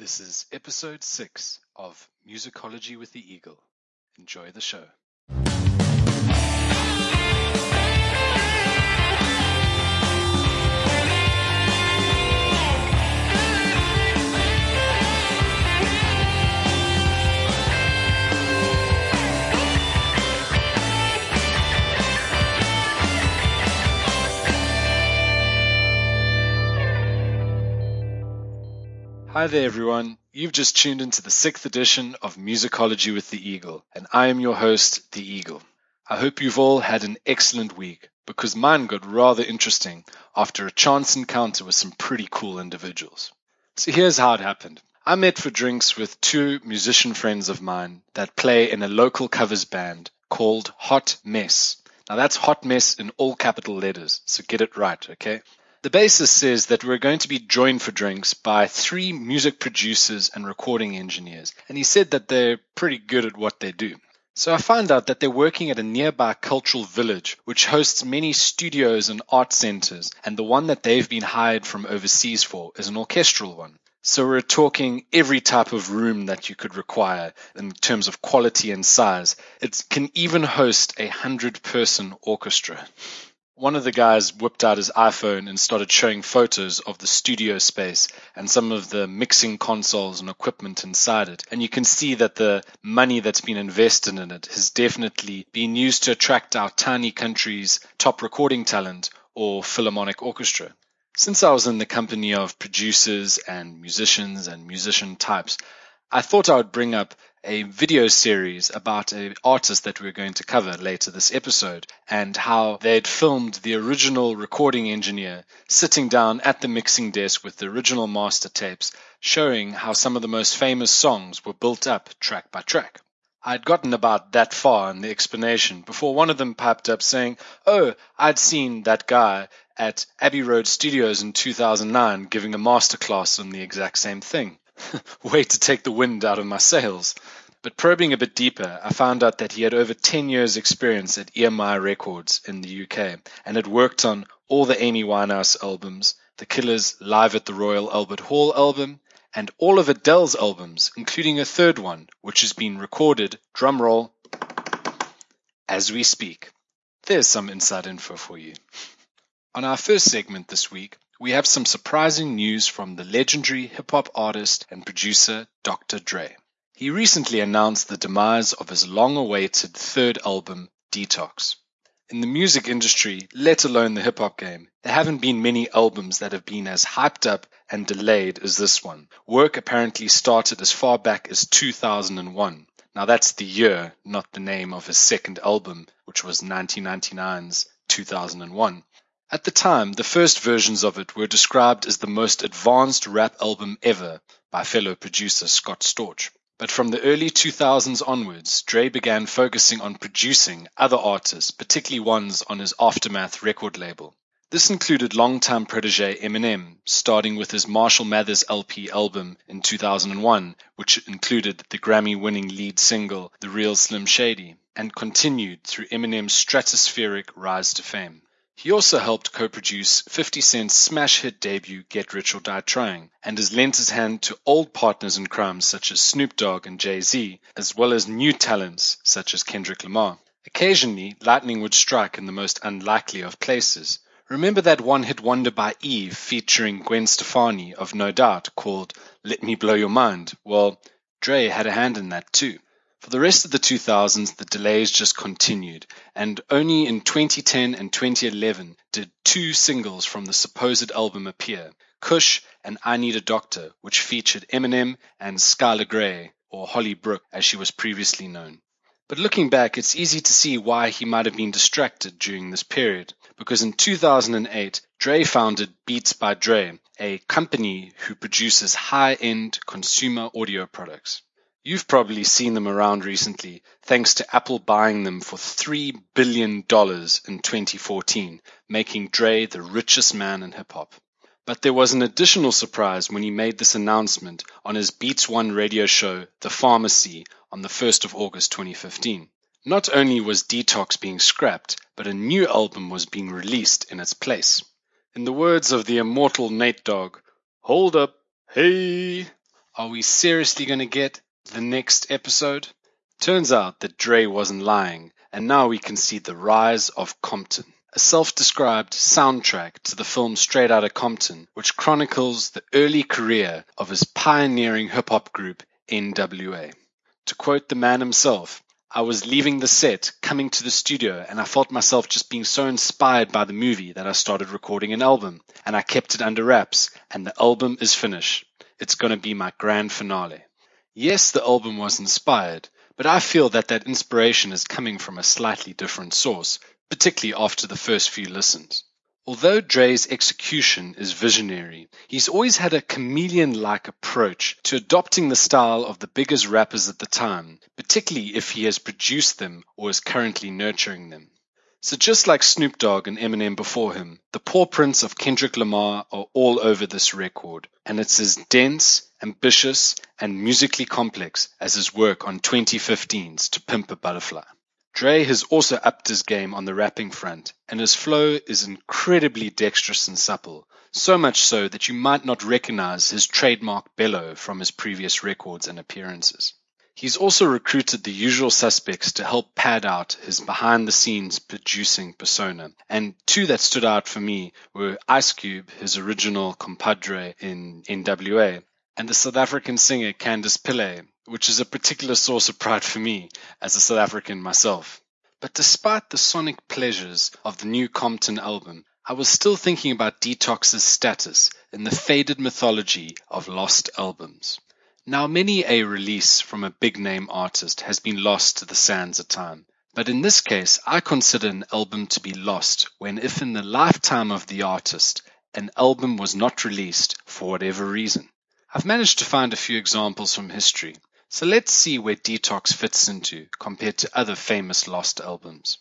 This is episode 6 of Musicology with the Eagle. Enjoy the show. Hi there, everyone. You've just tuned into the sixth edition of Musicology with the Eagle, and I am your host, the Eagle. I hope you've all had an excellent week because mine got rather interesting after a chance encounter with some pretty cool individuals. So here's how it happened. I met for drinks with two musician friends of mine that play in a local covers band called Hot Mess. Now that's Hot Mess in all capital letters, so get it right, okay? The basis says that we're going to be joined for drinks by three music producers and recording engineers, and he said that they're pretty good at what they do. So I found out that they're working at a nearby cultural village which hosts many studios and art centers, and the one that they've been hired from overseas for is an orchestral one. So we're talking every type of room that you could require in terms of quality and size. It can even host a hundred person orchestra one of the guys whipped out his iPhone and started showing photos of the studio space and some of the mixing consoles and equipment inside it. And you can see that the money that's been invested in it has definitely been used to attract our tiny country's top recording talent or philharmonic orchestra. Since I was in the company of producers and musicians and musician types, I thought I would bring up a video series about an artist that we're going to cover later this episode and how they'd filmed the original recording engineer sitting down at the mixing desk with the original master tapes showing how some of the most famous songs were built up track by track. I'd gotten about that far in the explanation before one of them piped up saying, Oh, I'd seen that guy at Abbey Road Studios in 2009 giving a masterclass on the exact same thing. Way to take the wind out of my sails. But probing a bit deeper, I found out that he had over 10 years' experience at EMI Records in the UK and had worked on all the Amy Winehouse albums, The Killers' Live at the Royal Albert Hall album, and all of Adele's albums, including a third one, which has been recorded, drumroll, as we speak. There's some inside info for you. On our first segment this week, we have some surprising news from the legendary hip hop artist and producer Dr. Dre. He recently announced the demise of his long awaited third album, Detox. In the music industry, let alone the hip hop game, there haven't been many albums that have been as hyped up and delayed as this one. Work apparently started as far back as 2001. Now that's the year, not the name of his second album, which was 1999's 2001. At the time, the first versions of it were described as the most advanced rap album ever by fellow producer Scott Storch. But from the early 2000s onwards, Dre began focusing on producing other artists, particularly ones on his Aftermath record label. This included longtime protege Eminem, starting with his Marshall Mathers LP album in 2001, which included the Grammy winning lead single The Real Slim Shady, and continued through Eminem's stratospheric rise to fame. He also helped co-produce 50 Cent's smash hit debut Get Rich or Die Trying, and has lent his hand to old partners in crime such as Snoop Dogg and Jay-Z, as well as new talents such as Kendrick Lamar. Occasionally, lightning would strike in the most unlikely of places. Remember that one hit wonder by Eve featuring Gwen Stefani of No Doubt called Let Me Blow Your Mind? Well, Dre had a hand in that too. For the rest of the 2000s, the delays just continued, and only in 2010 and 2011 did two singles from the supposed album appear Kush and I Need a Doctor, which featured Eminem and Skylar Grey, or Holly Brook as she was previously known. But looking back, it's easy to see why he might have been distracted during this period, because in 2008, Dre founded Beats by Dre, a company who produces high end consumer audio products. You've probably seen them around recently, thanks to Apple buying them for $3 billion in 2014, making Dre the richest man in hip hop. But there was an additional surprise when he made this announcement on his Beats One radio show, The Pharmacy, on the 1st of August 2015. Not only was Detox being scrapped, but a new album was being released in its place. In the words of the immortal Nate Dogg, hold up, hey, Are we seriously going to get the next episode? Turns out that Dre wasn't lying, and now we can see the rise of Compton, a self described soundtrack to the film Straight Outta Compton, which chronicles the early career of his pioneering hip hop group NWA. To quote the man himself, I was leaving the set, coming to the studio, and I felt myself just being so inspired by the movie that I started recording an album, and I kept it under wraps, and the album is finished. It's going to be my grand finale. Yes, the album was inspired, but I feel that that inspiration is coming from a slightly different source, particularly after the first few listens. Although Dre's execution is visionary, he's always had a chameleon like approach to adopting the style of the biggest rappers at the time, particularly if he has produced them or is currently nurturing them. So just like Snoop Dogg and Eminem before him, the paw prints of Kendrick Lamar are all over this record, and it's as dense, ambitious, and musically complex as his work on 2015's To Pimp a Butterfly. Dre has also upped his game on the rapping front, and his flow is incredibly dexterous and supple, so much so that you might not recognize his trademark bellow from his previous records and appearances. He's also recruited the usual suspects to help pad out his behind the scenes producing persona. And two that stood out for me were Ice Cube, his original compadre in NWA, and the South African singer Candice Pillay, which is a particular source of pride for me as a South African myself. But despite the sonic pleasures of the new Compton album, I was still thinking about Detox's status in the faded mythology of lost albums. Now, many a release from a big name artist has been lost to the sands of time. But in this case, I consider an album to be lost when, if in the lifetime of the artist, an album was not released for whatever reason. I've managed to find a few examples from history, so let's see where Detox fits into compared to other famous lost albums.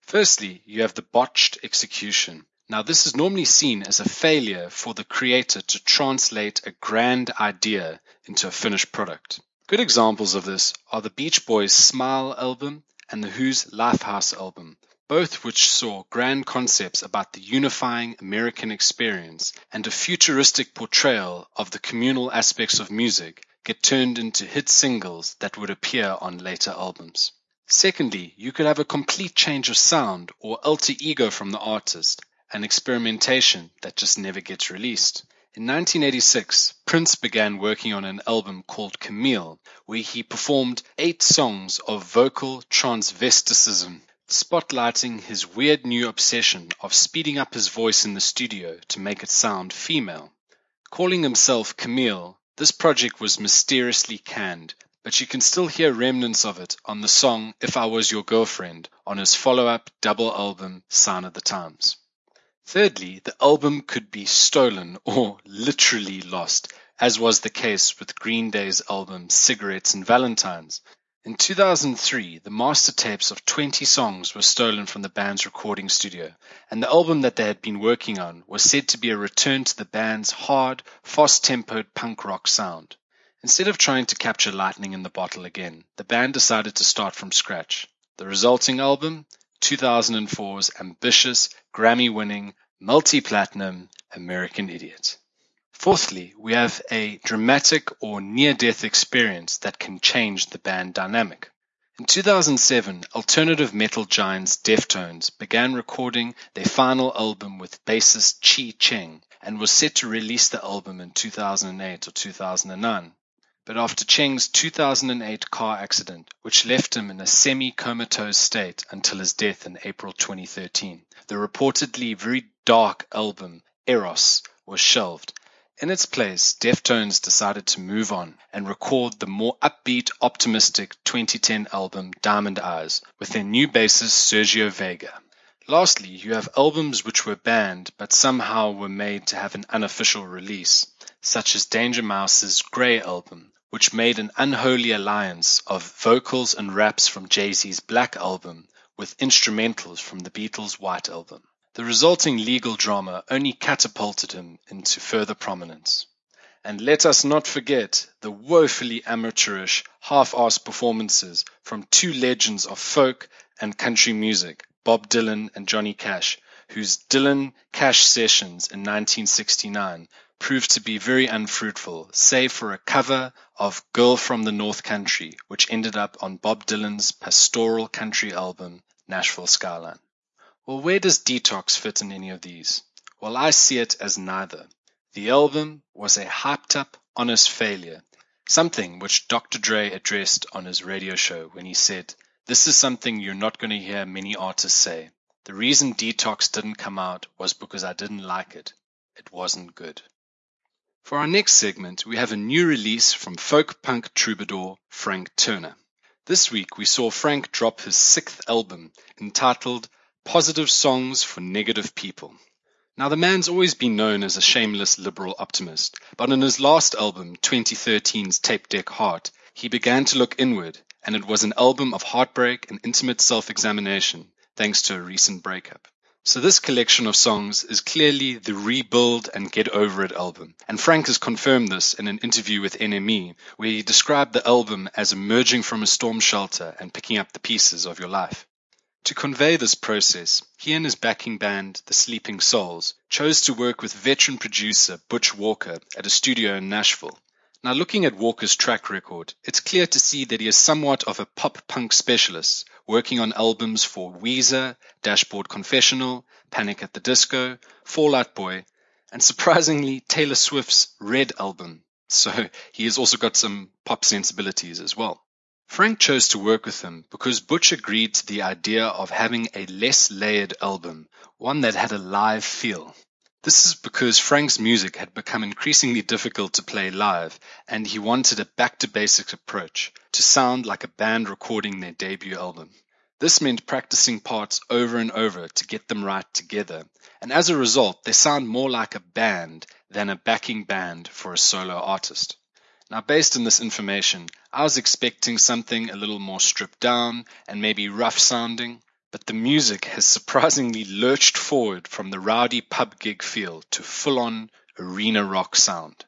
Firstly, you have the botched execution. Now, this is normally seen as a failure for the creator to translate a grand idea into a finished product. Good examples of this are the Beach Boys' Smile album and the Who's Lifehouse album, both which saw grand concepts about the unifying American experience and a futuristic portrayal of the communal aspects of music get turned into hit singles that would appear on later albums. Secondly, you could have a complete change of sound or alter ego from the artist an experimentation that just never gets released. In 1986, Prince began working on an album called Camille, where he performed eight songs of vocal transvesticism, spotlighting his weird new obsession of speeding up his voice in the studio to make it sound female. Calling himself Camille, this project was mysteriously canned, but you can still hear remnants of it on the song If I Was Your Girlfriend on his follow up double album Sign of the Times. Thirdly, the album could be stolen or literally lost, as was the case with Green Day's album Cigarettes and Valentines. In 2003, the master tapes of 20 songs were stolen from the band's recording studio, and the album that they had been working on was said to be a return to the band's hard, fast-tempoed punk rock sound. Instead of trying to capture lightning in the bottle again, the band decided to start from scratch. The resulting album, 2004's ambitious, Grammy winning, multi platinum American Idiot. Fourthly, we have a dramatic or near death experience that can change the band dynamic. In 2007, alternative metal giants Deftones began recording their final album with bassist Chi Cheng and was set to release the album in 2008 or 2009 but after Cheng's 2008 car accident, which left him in a semi-comatose state until his death in April 2013, the reportedly very dark album Eros was shelved. In its place, Deftones decided to move on and record the more upbeat, optimistic 2010 album Diamond Eyes with their new bassist Sergio Vega. Lastly, you have albums which were banned but somehow were made to have an unofficial release, such as Danger Mouse's Grey album, which made an unholy alliance of vocals and raps from Jay-Z's Black album with instrumentals from the Beatles' White album. The resulting legal drama only catapulted him into further prominence. And let us not forget the woefully amateurish, half-assed performances from two legends of folk and country music, Bob Dylan and Johnny Cash, whose Dylan Cash sessions in 1969 proved to be very unfruitful, save for a cover of Girl from the North Country, which ended up on Bob Dylan's pastoral country album, Nashville Skyline. Well, where does Detox fit in any of these? Well, I see it as neither. The album was a hyped up, honest failure, something which Dr. Dre addressed on his radio show when he said, This is something you're not going to hear many artists say. The reason Detox didn't come out was because I didn't like it. It wasn't good. For our next segment, we have a new release from folk punk troubadour Frank Turner. This week, we saw Frank drop his sixth album entitled Positive Songs for Negative People. Now, the man's always been known as a shameless liberal optimist, but in his last album, 2013's Tape Deck Heart, he began to look inward, and it was an album of heartbreak and intimate self examination, thanks to a recent breakup. So, this collection of songs is clearly the Rebuild and Get Over It album, and Frank has confirmed this in an interview with NME, where he described the album as emerging from a storm shelter and picking up the pieces of your life. To convey this process, he and his backing band, The Sleeping Souls, chose to work with veteran producer Butch Walker at a studio in Nashville. Now, looking at Walker's track record, it's clear to see that he is somewhat of a pop punk specialist, working on albums for Weezer, Dashboard Confessional, Panic at the Disco, Fall Out Boy, and surprisingly, Taylor Swift's Red album. So he has also got some pop sensibilities as well. Frank chose to work with him because Butch agreed to the idea of having a less layered album, one that had a live feel. This is because Frank's music had become increasingly difficult to play live, and he wanted a back to basics approach to sound like a band recording their debut album. This meant practicing parts over and over to get them right together, and as a result, they sound more like a band than a backing band for a solo artist. Now, based on this information, I was expecting something a little more stripped down and maybe rough sounding, but the music has surprisingly lurched forward from the rowdy pub gig feel to full on arena rock sound.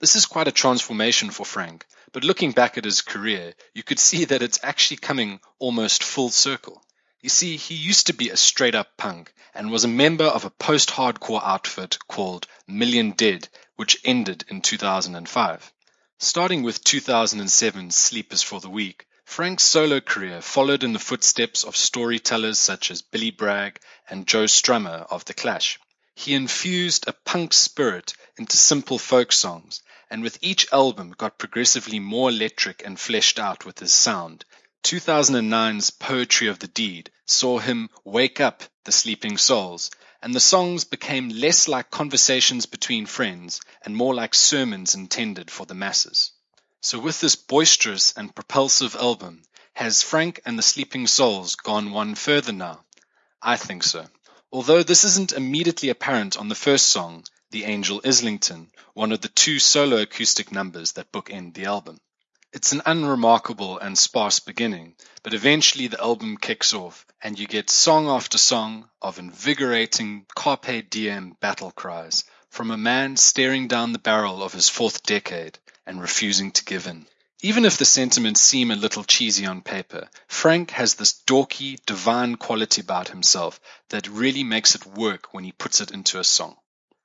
This is quite a transformation for Frank, but looking back at his career, you could see that it's actually coming almost full circle. You see, he used to be a straight up punk and was a member of a post hardcore outfit called Million Dead, which ended in 2005. Starting with 2007's Sleep Is for the Week, Frank's solo career followed in the footsteps of storytellers such as Billy Bragg and Joe Strummer of The Clash. He infused a punk spirit into simple folk songs, and with each album got progressively more electric and fleshed out with his sound. 2009's Poetry of the Deed saw him wake up the sleeping souls and the songs became less like conversations between friends and more like sermons intended for the masses. So, with this boisterous and propulsive album, has Frank and the Sleeping Souls gone one further now? I think so. Although this isn't immediately apparent on the first song, The Angel Islington, one of the two solo acoustic numbers that bookend the album. It's an unremarkable and sparse beginning, but eventually the album kicks off and you get song after song of invigorating carpe diem battle cries from a man staring down the barrel of his fourth decade and refusing to give in. Even if the sentiments seem a little cheesy on paper, Frank has this dorky, divine quality about himself that really makes it work when he puts it into a song.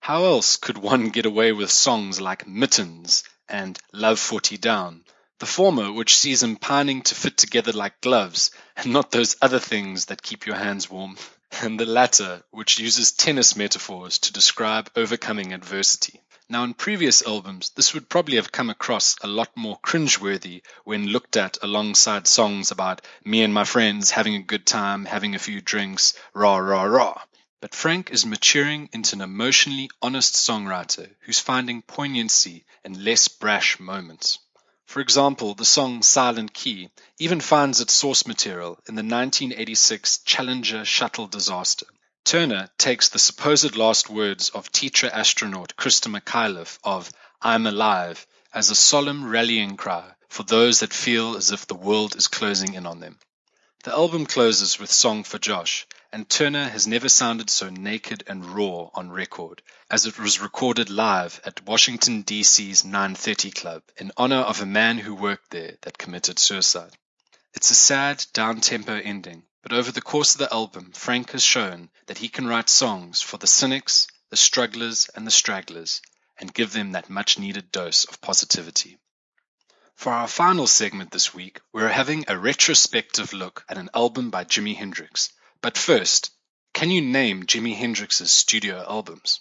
How else could one get away with songs like Mittens and Love 40 Down the former, which sees him pining to fit together like gloves, and not those other things that keep your hands warm. And the latter, which uses tennis metaphors to describe overcoming adversity. Now, in previous albums, this would probably have come across a lot more cringeworthy when looked at alongside songs about me and my friends having a good time, having a few drinks, rah, rah, rah. But Frank is maturing into an emotionally honest songwriter who's finding poignancy in less brash moments. For example, the song Silent Key even finds its source material in the 1986 Challenger shuttle disaster. Turner takes the supposed last words of teacher astronaut Christa McAuliffe of I'm Alive as a solemn rallying cry for those that feel as if the world is closing in on them. The album closes with Song for Josh, and Turner has never sounded so naked and raw on record, as it was recorded live at Washington, D.C.'s 930 Club in honor of a man who worked there that committed suicide. It's a sad, down-tempo ending, but over the course of the album, Frank has shown that he can write songs for the cynics, the strugglers, and the stragglers, and give them that much needed dose of positivity. For our final segment this week, we're having a retrospective look at an album by Jimi Hendrix. But first, can you name Jimi Hendrix's studio albums?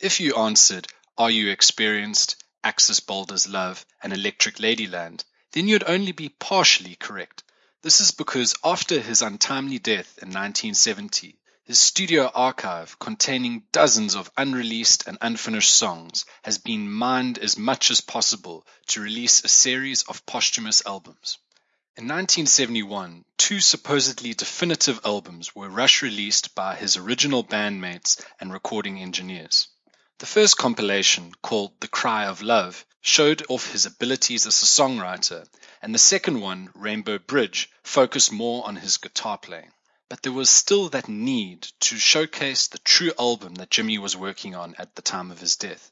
If you answered, Are You Experienced, Axis Bold as Love, and Electric Ladyland, then you'd only be partially correct. This is because after his untimely death in 1970, his studio archive, containing dozens of unreleased and unfinished songs, has been mined as much as possible to release a series of posthumous albums. In 1971, two supposedly definitive albums were rush released by his original bandmates and recording engineers. The first compilation, called The Cry of Love, showed off his abilities as a songwriter, and the second one, Rainbow Bridge, focused more on his guitar playing. But there was still that need to showcase the true album that Jimi was working on at the time of his death.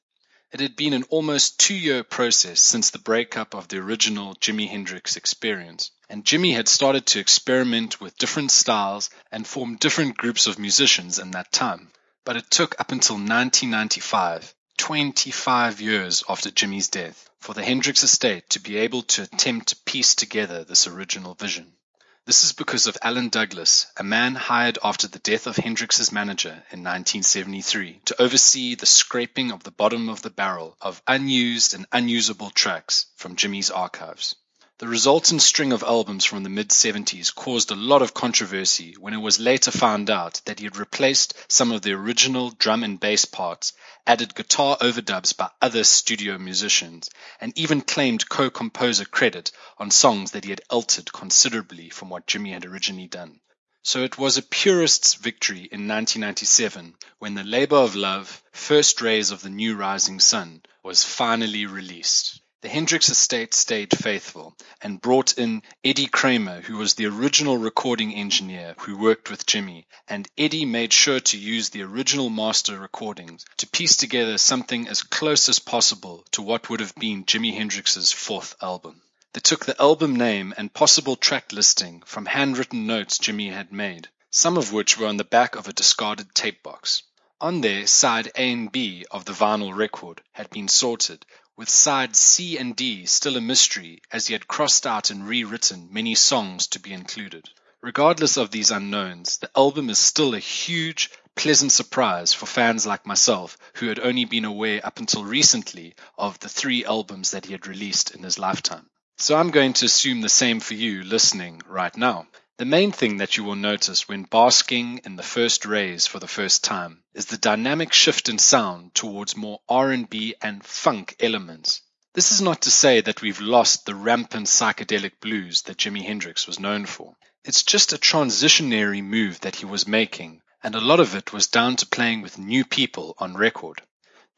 It had been an almost two year process since the breakup of the original Jimi Hendrix experience, and Jimi had started to experiment with different styles and form different groups of musicians in that time. But it took up until 1995, 25 years after Jimi's death, for the Hendrix estate to be able to attempt to piece together this original vision. This is because of Alan Douglas, a man hired after the death of Hendrix's manager in 1973 to oversee the scraping of the bottom of the barrel of unused and unusable tracks from Jimi's archives. The resultant string of albums from the mid 70s caused a lot of controversy when it was later found out that he had replaced some of the original drum and bass parts, added guitar overdubs by other studio musicians, and even claimed co composer credit on songs that he had altered considerably from what Jimi had originally done. So it was a purist's victory in 1997 when the labor of love, First Rays of the New Rising Sun, was finally released. The Hendrix estate stayed faithful and brought in Eddie Kramer, who was the original recording engineer who worked with Jimi, and Eddie made sure to use the original master recordings to piece together something as close as possible to what would have been Jimi Hendrix's fourth album. They took the album name and possible track listing from handwritten notes Jimi had made, some of which were on the back of a discarded tape box. On there, side A and B of the vinyl record had been sorted, with sides C and D still a mystery as he had crossed out and rewritten many songs to be included. Regardless of these unknowns, the album is still a huge, pleasant surprise for fans like myself who had only been aware up until recently of the three albums that he had released in his lifetime. So I'm going to assume the same for you listening right now. The main thing that you will notice when basking in the first rays for the first time is the dynamic shift in sound towards more R&B and funk elements. This is not to say that we've lost the rampant psychedelic blues that Jimi Hendrix was known for. It's just a transitionary move that he was making, and a lot of it was down to playing with new people on record.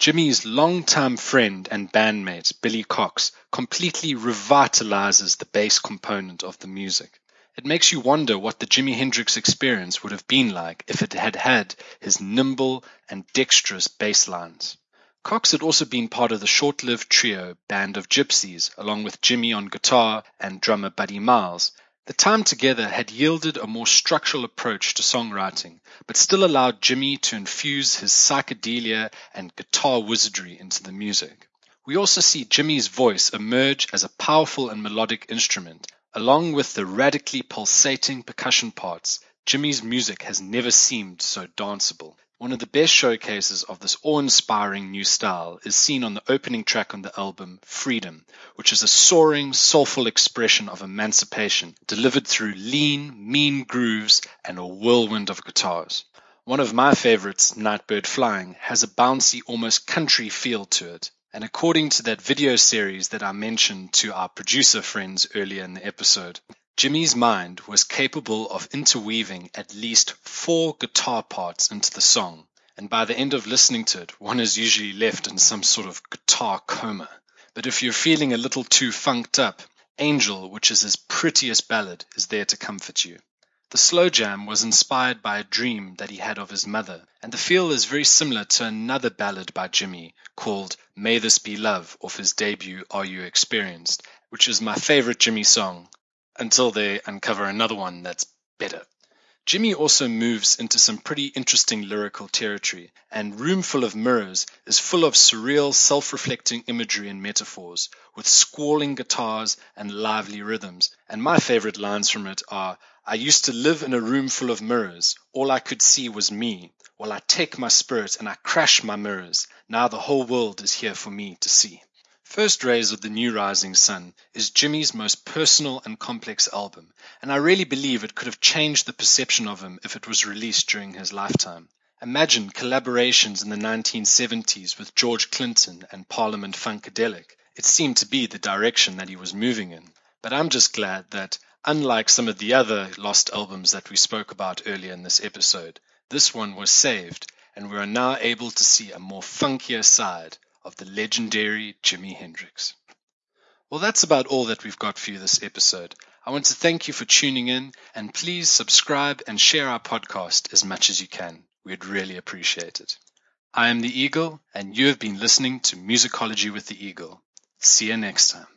Jimi's longtime friend and bandmate Billy Cox completely revitalizes the bass component of the music. It makes you wonder what the Jimi Hendrix experience would have been like if it had had his nimble and dexterous bass lines. Cox had also been part of the short-lived trio Band of Gypsys, along with Jimi on guitar and drummer Buddy Miles. The time together had yielded a more structural approach to songwriting, but still allowed Jimi to infuse his psychedelia and guitar wizardry into the music. We also see Jimi's voice emerge as a powerful and melodic instrument, Along with the radically pulsating percussion parts, Jimi's music has never seemed so danceable. One of the best showcases of this awe-inspiring new style is seen on the opening track on the album, Freedom, which is a soaring, soulful expression of emancipation delivered through lean, mean grooves and a whirlwind of guitars. One of my favorites, Nightbird Flying, has a bouncy, almost country feel to it. And according to that video series that I mentioned to our producer friends earlier in the episode, Jimi's mind was capable of interweaving at least four guitar parts into the song, and by the end of listening to it, one is usually left in some sort of guitar coma. But if you're feeling a little too funked up, Angel, which is his prettiest ballad, is there to comfort you. The slow jam was inspired by a dream that he had of his mother, and the feel is very similar to another ballad by Jimi called May This Be Love off his debut Are You Experienced, which is my favorite Jimi song until they uncover another one that's better. Jimi also moves into some pretty interesting lyrical territory, and Roomful of Mirrors is full of surreal, self reflecting imagery and metaphors, with squalling guitars and lively rhythms. And my favorite lines from it are I used to live in a room full of mirrors. All I could see was me. Well, I take my spirit and I crash my mirrors. Now the whole world is here for me to see. First Rays of the New Rising Sun is Jimi's most personal and complex album, and I really believe it could have changed the perception of him if it was released during his lifetime. Imagine collaborations in the 1970s with George Clinton and Parliament Funkadelic. It seemed to be the direction that he was moving in. But I'm just glad that, unlike some of the other lost albums that we spoke about earlier in this episode, this one was saved, and we are now able to see a more funkier side of the legendary Jimi Hendrix. Well, that's about all that we've got for you this episode. I want to thank you for tuning in and please subscribe and share our podcast as much as you can. We'd really appreciate it. I am the Eagle and you have been listening to Musicology with the Eagle. See you next time.